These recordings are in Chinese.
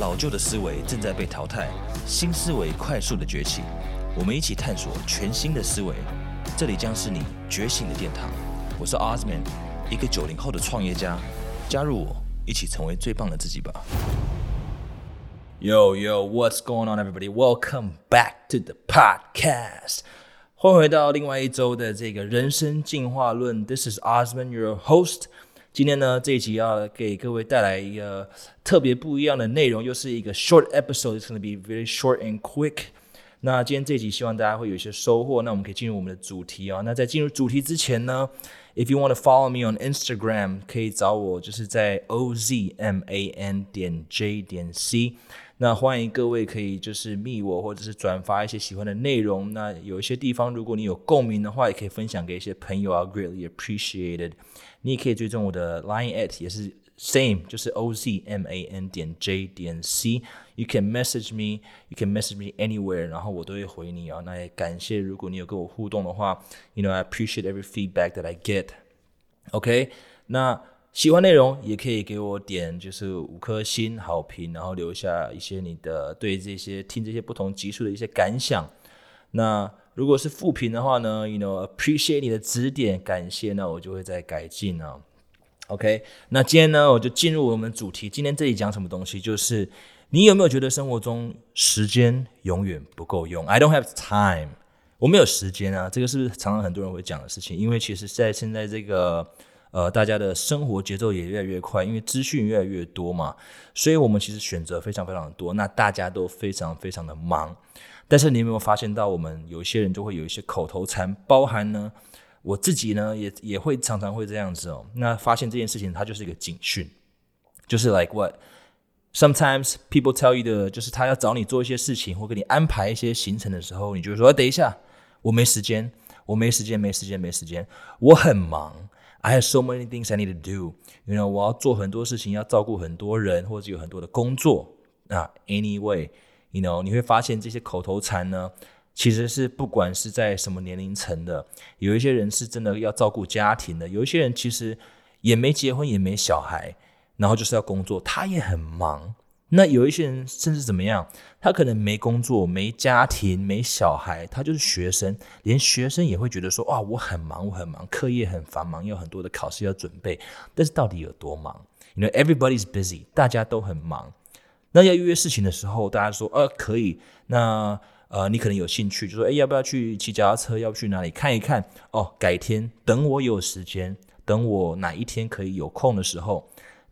老旧的思维正在被淘汰，新思维快速的崛起。我们一起探索全新的思维，这里将是你觉醒的殿堂。我是 Osman，一个九零后的创业家。加入我，一起成为最棒的自己吧。Yo yo, what's going on, everybody? Welcome back to the podcast. 欢迎回到另外一周的这个人生进化论。This is Osman, your host. 今天呢，这一集要给各位带来一个特别不一样的内容，又是一个 short episode. It's gonna be very short and quick. 那今天这一集希望大家会有一些收获。那我们可以进入我们的主题啊。那在进入主题之前呢，If you want to follow me on Instagram，可以找我，就是在 O Z M A N 点 J 点 C。那欢迎各位可以就是密我，或者是转发一些喜欢的内容。那有一些地方如果你有共鸣的话，也可以分享给一些朋友啊，greatly appreciated。你也可以追踪我的 Line at 也是 same，就是 O Z M A N 点 J 点 C。You can message me, you can message me anywhere，然后我都会回你啊。那也感谢如果你有跟我互动的话，You know I appreciate every feedback that I get。OK，那喜欢内容也可以给我点就是五颗星好评，然后留下一些你的对这些听这些不同集数的一些感想。那如果是负评的话呢，you know appreciate 你的指点，感谢，那我就会再改进啊。OK，那今天呢，我就进入我们主题。今天这里讲什么东西？就是你有没有觉得生活中时间永远不够用？I don't have time，我没有时间啊。这个是不是常常很多人会讲的事情？因为其实，在现在这个呃，大家的生活节奏也越来越快，因为资讯越来越多嘛，所以我们其实选择非常非常的多。那大家都非常非常的忙。但是你有没有发现到，我们有一些人就会有一些口头禅，包含呢，我自己呢也也会常常会这样子哦。那发现这件事情，它就是一个警讯，就是 like what sometimes people tell you 的，就是他要找你做一些事情，或给你安排一些行程的时候，你就说等一下，我没时间，我没时间，没时间，没时间，我很忙，I have so many things I need to do，you know，我要做很多事情，要照顾很多人，或者有很多的工作啊，anyway。you know，你会发现这些口头禅呢，其实是不管是在什么年龄层的，有一些人是真的要照顾家庭的，有一些人其实也没结婚也没小孩，然后就是要工作，他也很忙。那有一些人甚至怎么样，他可能没工作、没家庭、没小孩，他就是学生，连学生也会觉得说，哇，我很忙，我很忙，课业很繁忙，有很多的考试要准备。但是到底有多忙？You know, everybody's busy，大家都很忙。那要预约事情的时候，大家说呃可以，那呃你可能有兴趣，就说哎要不要去骑脚踏车，要去哪里看一看？哦，改天等我有时间，等我哪一天可以有空的时候，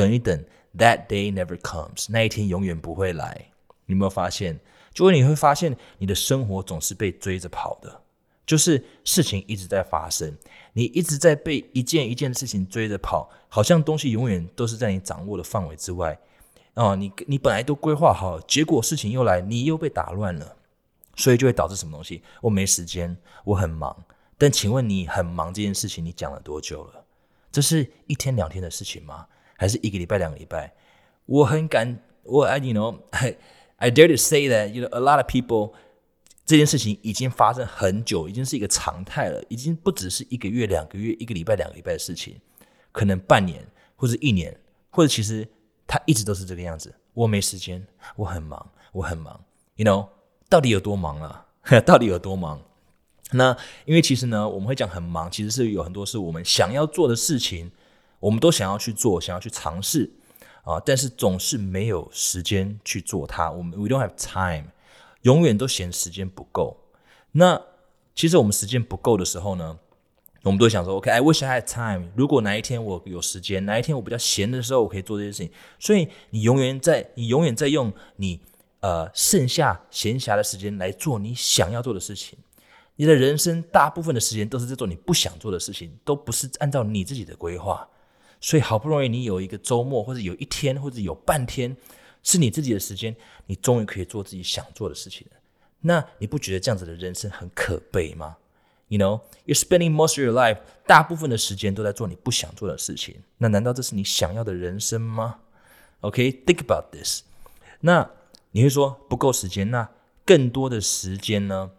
等一等。That day never comes，那一天永远不会来。你有没有发现？就会你会发现，你的生活总是被追着跑的，就是事情一直在发生，你一直在被一件一件事情追着跑，好像东西永远都是在你掌握的范围之外。哦，你你本来都规划好，结果事情又来，你又被打乱了，所以就会导致什么东西？我没时间，我很忙。但请问你很忙这件事情，你讲了多久了？这是一天两天的事情吗？还是一个礼拜两个礼拜？我很敢，我 I you know I I dare to say that you know a lot of people 这件事情已经发生很久，已经是一个常态了，已经不只是一个月、两个月、一个礼拜、两个礼拜的事情，可能半年或者一年，或者其实。他一直都是这个样子。我没时间，我很忙，我很忙。You know，到底有多忙啊？到底有多忙？那因为其实呢，我们会讲很忙，其实是有很多是我们想要做的事情，我们都想要去做，想要去尝试啊，但是总是没有时间去做它。我们 We don't have time，永远都嫌时间不够。那其实我们时间不够的时候呢？我们都想说，OK，I wish I had time。如果哪一天我有时间，哪一天我比较闲的时候，我可以做这些事情。所以你永远在，你永远在用你呃剩下闲暇的时间来做你想要做的事情。你的人生大部分的时间都是在做你不想做的事情，都不是按照你自己的规划。所以好不容易你有一个周末，或者有一天，或者有半天是你自己的时间，你终于可以做自己想做的事情了。那你不觉得这样子的人生很可悲吗？You know, you're spending most of your life，大部分的时间都在做你不想做的事情。那难道这是你想要的人生吗？OK，think about this。那你会说不够时间？那更多的时间呢，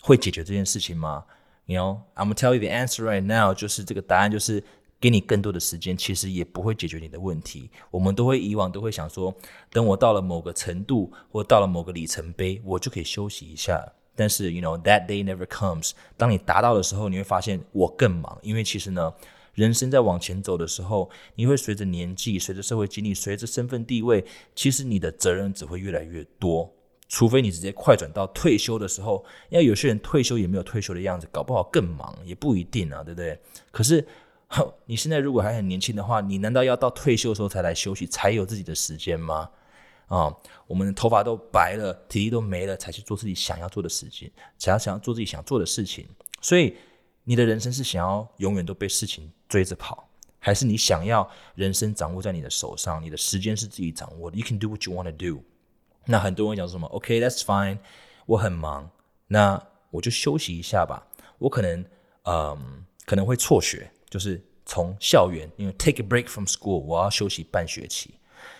会解决这件事情吗？You know, I'm tell you the answer right now，就是这个答案就是给你更多的时间，其实也不会解决你的问题。我们都会以往都会想说，等我到了某个程度，或到了某个里程碑，我就可以休息一下。但是，you know that day never comes。当你达到的时候，你会发现我更忙，因为其实呢，人生在往前走的时候，你会随着年纪、随着社会经历、随着身份地位，其实你的责任只会越来越多。除非你直接快转到退休的时候，因为有些人退休也没有退休的样子，搞不好更忙，也不一定啊，对不对？可是 你现在如果还很年轻的话，你难道要到退休的时候才来休息，才有自己的时间吗？啊，我们的头发都白了，体力都没了，才去做自己想要做的事情，才要想要做自己想做的事情。所以，你的人生是想要永远都被事情追着跑，还是你想要人生掌握在你的手上，你的时间是自己掌握的？You can do what you want to do。那很多人讲什么？OK，that's fine。我很忙，那我就休息一下吧。我可能，嗯，可能会辍学，就是从校园，因为 take a break from school，我要休息半学期。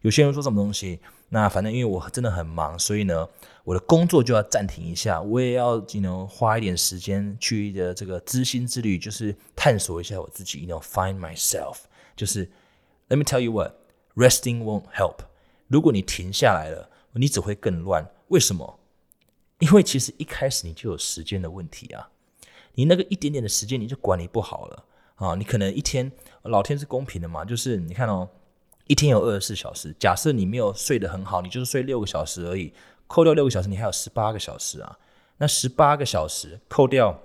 有些人说什么东西？那反正因为我真的很忙，所以呢，我的工作就要暂停一下。我也要，你能花一点时间去的这个知心之旅，就是探索一下我自己，you know find myself。就是 let me tell you what，resting won't help。如果你停下来了。你只会更乱，为什么？因为其实一开始你就有时间的问题啊，你那个一点点的时间你就管理不好了啊，你可能一天，老天是公平的嘛，就是你看哦，一天有二十四小时，假设你没有睡得很好，你就是睡六个小时而已，扣掉六个小时，你还有十八个小时啊，那十八个小时扣掉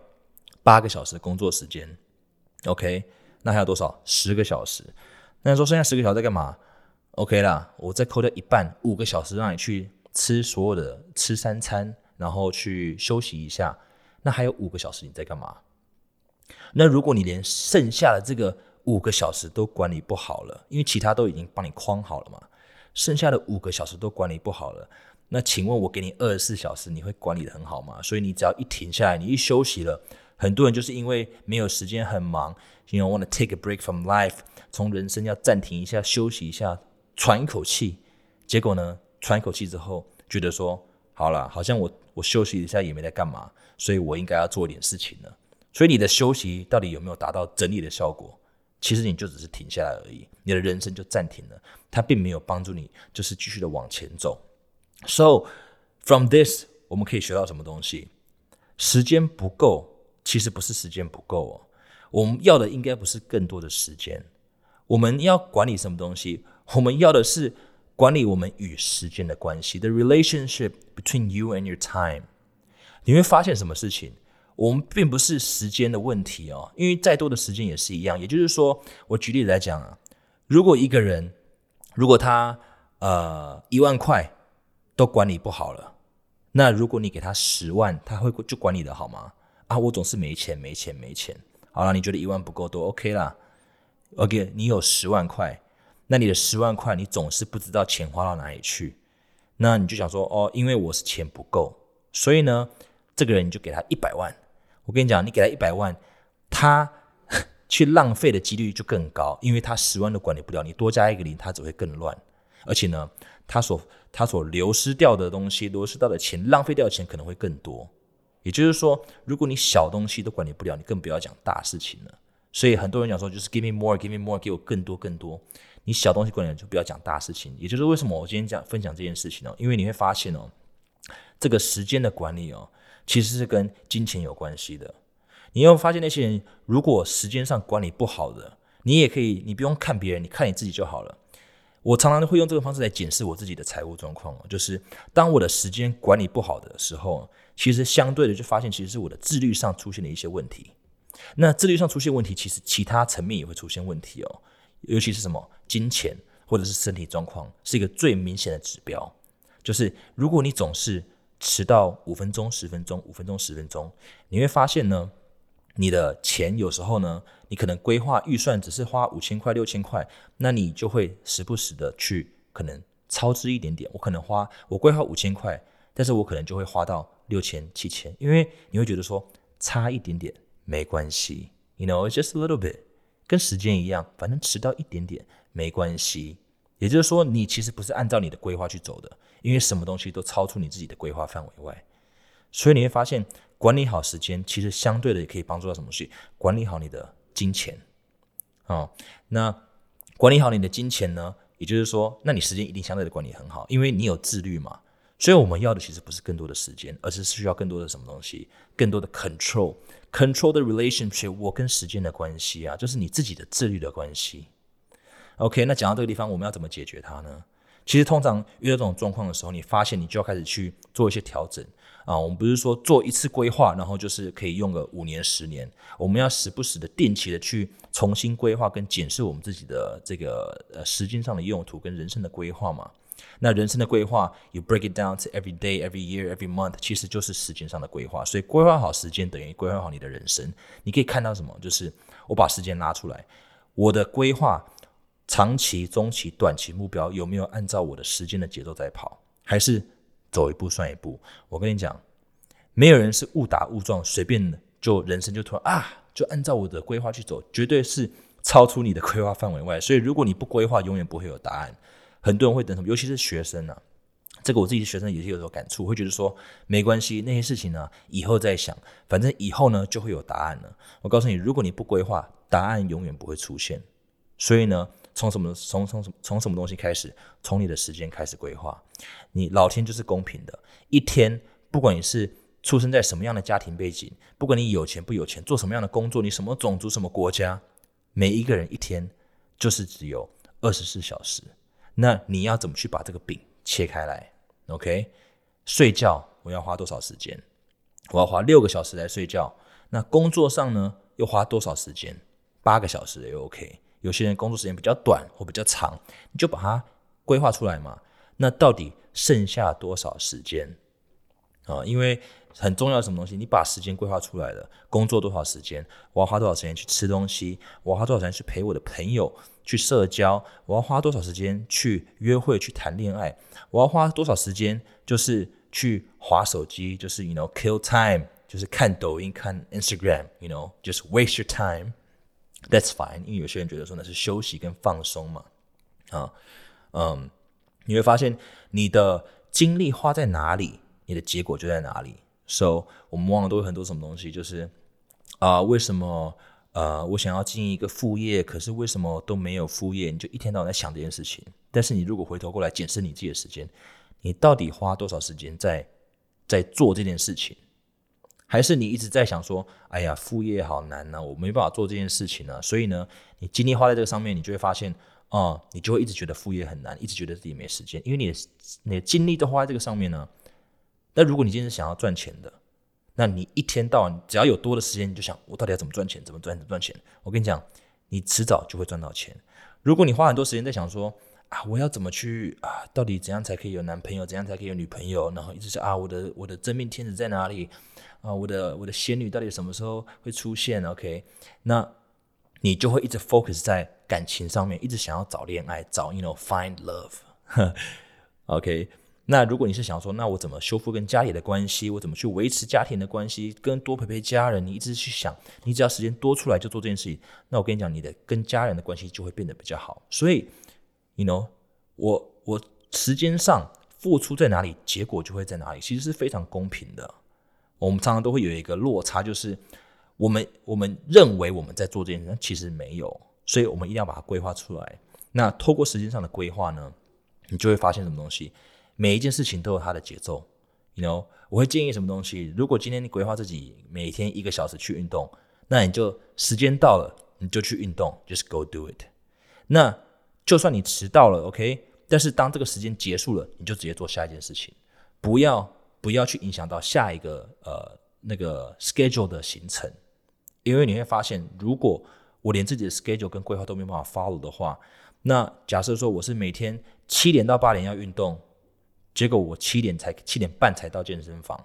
八个小时工作时间，OK，那还有多少？十个小时，那说剩下十个小时在干嘛？OK 啦，我再扣掉一半，五个小时让你去吃所有的吃三餐，然后去休息一下。那还有五个小时你在干嘛？那如果你连剩下的这个五个小时都管理不好了，因为其他都已经帮你框好了嘛，剩下的五个小时都管理不好了，那请问我给你二十四小时，你会管理的很好吗？所以你只要一停下来，你一休息了，很多人就是因为没有时间很忙，you know want to take a break from life，从人生要暂停一下，休息一下。喘一口气，结果呢？喘一口气之后，觉得说好了，好像我我休息一下也没在干嘛，所以我应该要做一点事情了。所以你的休息到底有没有达到整理的效果？其实你就只是停下来而已，你的人生就暂停了，它并没有帮助你，就是继续的往前走。So from this，我们可以学到什么东西？时间不够，其实不是时间不够哦，我们要的应该不是更多的时间，我们要管理什么东西？我们要的是管理我们与时间的关系，the relationship between you and your time。你会发现什么事情？我们并不是时间的问题哦，因为再多的时间也是一样。也就是说，我举例来讲啊，如果一个人如果他呃一万块都管理不好了，那如果你给他十万，他会就管理的好吗？啊，我总是没钱，没钱，没钱。好了，你觉得一万不够多？OK 啦，OK，你有十万块。那你的十万块，你总是不知道钱花到哪里去，那你就想说，哦，因为我是钱不够，所以呢，这个人你就给他一百万。我跟你讲，你给他一百万，他 去浪费的几率就更高，因为他十万都管理不了，你多加一个零，他只会更乱。而且呢，他所他所流失掉的东西，流失掉的钱，浪费掉的钱可能会更多。也就是说，如果你小东西都管理不了，你更不要讲大事情了。所以很多人讲说，就是 give me more，give me more，给我更多更多。你小东西管理就不要讲大事情，也就是为什么我今天讲分享这件事情哦，因为你会发现哦，这个时间的管理哦，其实是跟金钱有关系的。你会发现那些人如果时间上管理不好的，你也可以，你不用看别人，你看你自己就好了。我常常会用这个方式来检视我自己的财务状况哦，就是当我的时间管理不好的时候，其实相对的就发现其实是我的自律上出现了一些问题。那自律上出现问题，其实其他层面也会出现问题哦。尤其是什么金钱或者是身体状况，是一个最明显的指标。就是如果你总是迟到五分钟、十分钟、五分钟、十分钟，你会发现呢，你的钱有时候呢，你可能规划预算只是花五千块、六千块，那你就会时不时的去可能超支一点点。我可能花我规划五千块，但是我可能就会花到六千、七千，因为你会觉得说差一点点没关系，you know just a little bit。跟时间一样，反正迟到一点点没关系。也就是说，你其实不是按照你的规划去走的，因为什么东西都超出你自己的规划范围外。所以你会发现，管理好时间，其实相对的也可以帮助到什么东西？管理好你的金钱哦，那管理好你的金钱呢？也就是说，那你时间一定相对的管理很好，因为你有自律嘛。所以我们要的其实不是更多的时间，而是需要更多的什么东西？更多的 control，control the relationship，我跟时间的关系啊，就是你自己的自律的关系。OK，那讲到这个地方，我们要怎么解决它呢？其实通常遇到这种状况的时候，你发现你就要开始去做一些调整啊。我们不是说做一次规划，然后就是可以用个五年、十年。我们要时不时的、定期的去重新规划跟检视我们自己的这个呃时间上的用途跟人生的规划嘛。那人生的规划，you break it down to every day, every year, every month，其实就是时间上的规划。所以规划好时间等于规划好你的人生。你可以看到什么？就是我把时间拉出来，我的规划。长期、中期、短期目标有没有按照我的时间的节奏在跑，还是走一步算一步？我跟你讲，没有人是误打误撞，随便就人生就突然啊，就按照我的规划去走，绝对是超出你的规划范围外。所以，如果你不规划，永远不会有答案。很多人会等什么？尤其是学生啊，这个我自己的学生也是有所感触，会觉得说没关系，那些事情呢，以后再想，反正以后呢就会有答案了。我告诉你，如果你不规划，答案永远不会出现。所以呢。从什么从从什从什么东西开始？从你的时间开始规划。你老天就是公平的，一天不管你是出生在什么样的家庭背景，不管你有钱不有钱，做什么样的工作，你什么种族什么国家，每一个人一天就是只有二十四小时。那你要怎么去把这个饼切开来？OK，睡觉我要花多少时间？我要花六个小时来睡觉。那工作上呢，又花多少时间？八个小时也 OK。有些人工作时间比较短或比较长，你就把它规划出来嘛。那到底剩下多少时间啊？因为很重要的什么东西，你把时间规划出来了，工作多少时间，我要花多少时间去吃东西，我要花多少时间去陪我的朋友去社交，我要花多少时间去约会去谈恋爱，我要花多少时间就是去划手机，就是 you know kill time，就是看抖音看 Instagram，you know just waste your time。That's fine，因为有些人觉得说那是休息跟放松嘛，啊，嗯，你会发现你的精力花在哪里，你的结果就在哪里。So，我们往往都有很多什么东西，就是啊，为什么呃，我想要经营一个副业，可是为什么都没有副业？你就一天到晚在想这件事情。但是你如果回头过来检视你自己的时间，你到底花多少时间在在做这件事情？还是你一直在想说，哎呀，副业好难呢，我没办法做这件事情呢。所以呢，你精力花在这个上面，你就会发现，啊，你就会一直觉得副业很难，一直觉得自己没时间，因为你的你的精力都花在这个上面呢。那如果你今天是想要赚钱的，那你一天到晚只要有多的时间，你就想我到底要怎么赚钱，怎么赚，怎么赚钱？我跟你讲，你迟早就会赚到钱。如果你花很多时间在想说，啊，我要怎么去啊？到底怎样才可以有男朋友？怎样才可以有女朋友？然后一直是啊，我的我的真命天子在哪里？啊，我的我的仙女到底什么时候会出现？OK，那你就会一直 focus 在感情上面，一直想要找恋爱，找 you know find love。OK，那如果你是想说，那我怎么修复跟家里的关系？我怎么去维持家庭的关系？跟多陪陪家人？你一直去想，你只要时间多出来就做这件事情。那我跟你讲，你的跟家人的关系就会变得比较好。所以，you know，我我时间上付出在哪里，结果就会在哪里，其实是非常公平的。我们常常都会有一个落差，就是我们我们认为我们在做这件事，其实没有，所以我们一定要把它规划出来。那透过时间上的规划呢，你就会发现什么东西？每一件事情都有它的节奏。You know，我会建议什么东西？如果今天你规划自己每天一个小时去运动，那你就时间到了你就去运动，just go do it。那就算你迟到了，OK，但是当这个时间结束了，你就直接做下一件事情，不要。不要去影响到下一个呃那个 schedule 的行程，因为你会发现，如果我连自己的 schedule 跟规划都没办法 follow 的话，那假设说我是每天七点到八点要运动，结果我七点才七点半才到健身房，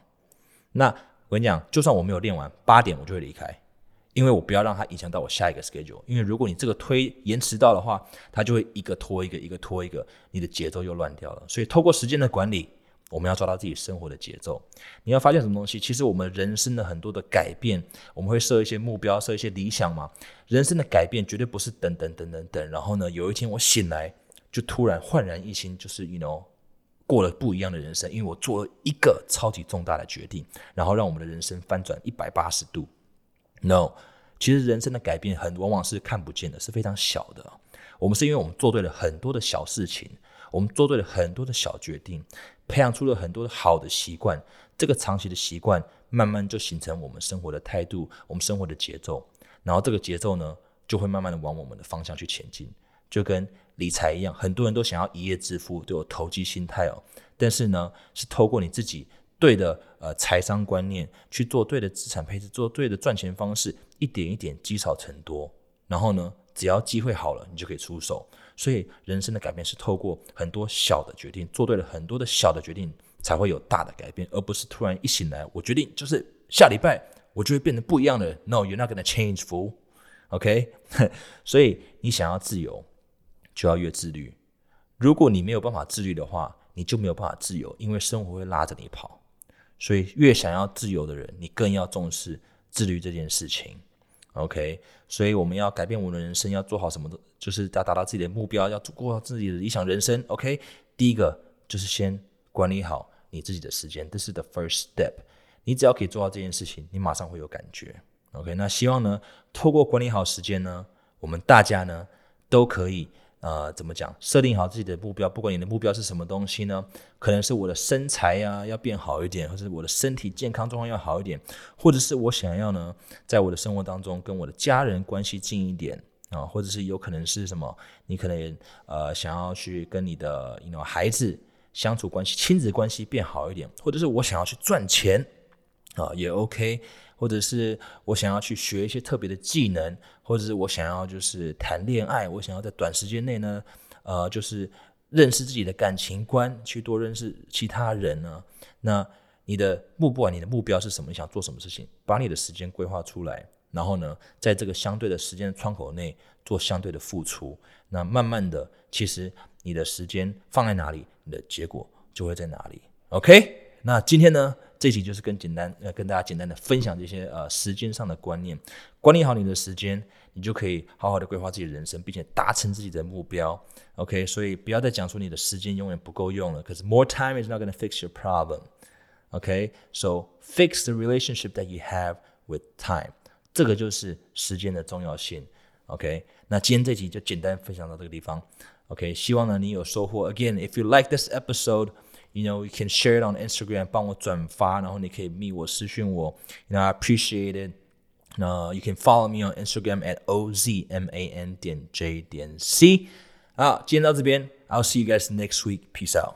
那我跟你讲，就算我没有练完，八点我就会离开，因为我不要让它影响到我下一个 schedule，因为如果你这个推延迟到的话，它就会一个拖一个，一个拖一个，你的节奏又乱掉了。所以透过时间的管理。我们要抓到自己生活的节奏。你要发现什么东西？其实我们人生的很多的改变，我们会设一些目标，设一些理想嘛。人生的改变绝对不是等等等等等，然后呢，有一天我醒来就突然焕然一新，就是 you know 过了不一样的人生，因为我做了一个超级重大的决定，然后让我们的人生翻转一百八十度。No，其实人生的改变很往往是看不见的，是非常小的。我们是因为我们做对了很多的小事情，我们做对了很多的小决定，培养出了很多的好的习惯。这个长期的习惯，慢慢就形成我们生活的态度，我们生活的节奏。然后这个节奏呢，就会慢慢的往我们的方向去前进。就跟理财一样，很多人都想要一夜致富，都有投机心态哦。但是呢，是透过你自己对的呃财商观念，去做对的资产配置，做对的赚钱方式，一点一点积少成多。然后呢，只要机会好了，你就可以出手。所以人生的改变是透过很多小的决定，做对了很多的小的决定，才会有大的改变，而不是突然一醒来，我决定就是下礼拜我就会变成不一样的。No，you're not gonna change, fool. OK？所以你想要自由，就要越自律。如果你没有办法自律的话，你就没有办法自由，因为生活会拉着你跑。所以越想要自由的人，你更要重视自律这件事情。OK，所以我们要改变我们的人生，要做好什么的，就是要达到自己的目标，要过自己的理想人生。OK，第一个就是先管理好你自己的时间，这是 the first step。你只要可以做到这件事情，你马上会有感觉。OK，那希望呢，透过管理好时间呢，我们大家呢都可以。呃，怎么讲？设定好自己的目标，不管你的目标是什么东西呢？可能是我的身材呀要变好一点，或者是我的身体健康状况要好一点，或者是我想要呢，在我的生活当中跟我的家人关系近一点啊，或者是有可能是什么？你可能呃想要去跟你的 you know 孩子相处关系、亲子关系变好一点，或者是我想要去赚钱啊，也 OK。或者是我想要去学一些特别的技能，或者是我想要就是谈恋爱，我想要在短时间内呢，呃，就是认识自己的感情观，去多认识其他人呢。那你的目不管你的目标是什么，你想做什么事情，把你的时间规划出来，然后呢，在这个相对的时间窗口内做相对的付出，那慢慢的，其实你的时间放在哪里，你的结果就会在哪里。OK，那今天呢？这集就是跟简单呃跟大家简单的分享这些呃时间上的观念，管理好你的时间，你就可以好好的规划自己的人生，并且达成自己的目标。OK，所以不要再讲说你的时间永远不够用了，可是 more time is not going to fix your problem。OK，so fix the relationship that you have with time，这个就是时间的重要性。OK，那今天这集就简单分享到这个地方。OK，希望呢你有收获。Again，if you like this episode。you know, you can share it on Instagram，帮我转发，然后你可以密我私讯我，you know I appreciate it。那 you can follow me on Instagram at ozman 点 j 点 c。好，今天到这边，I'll see you guys next week. Peace out.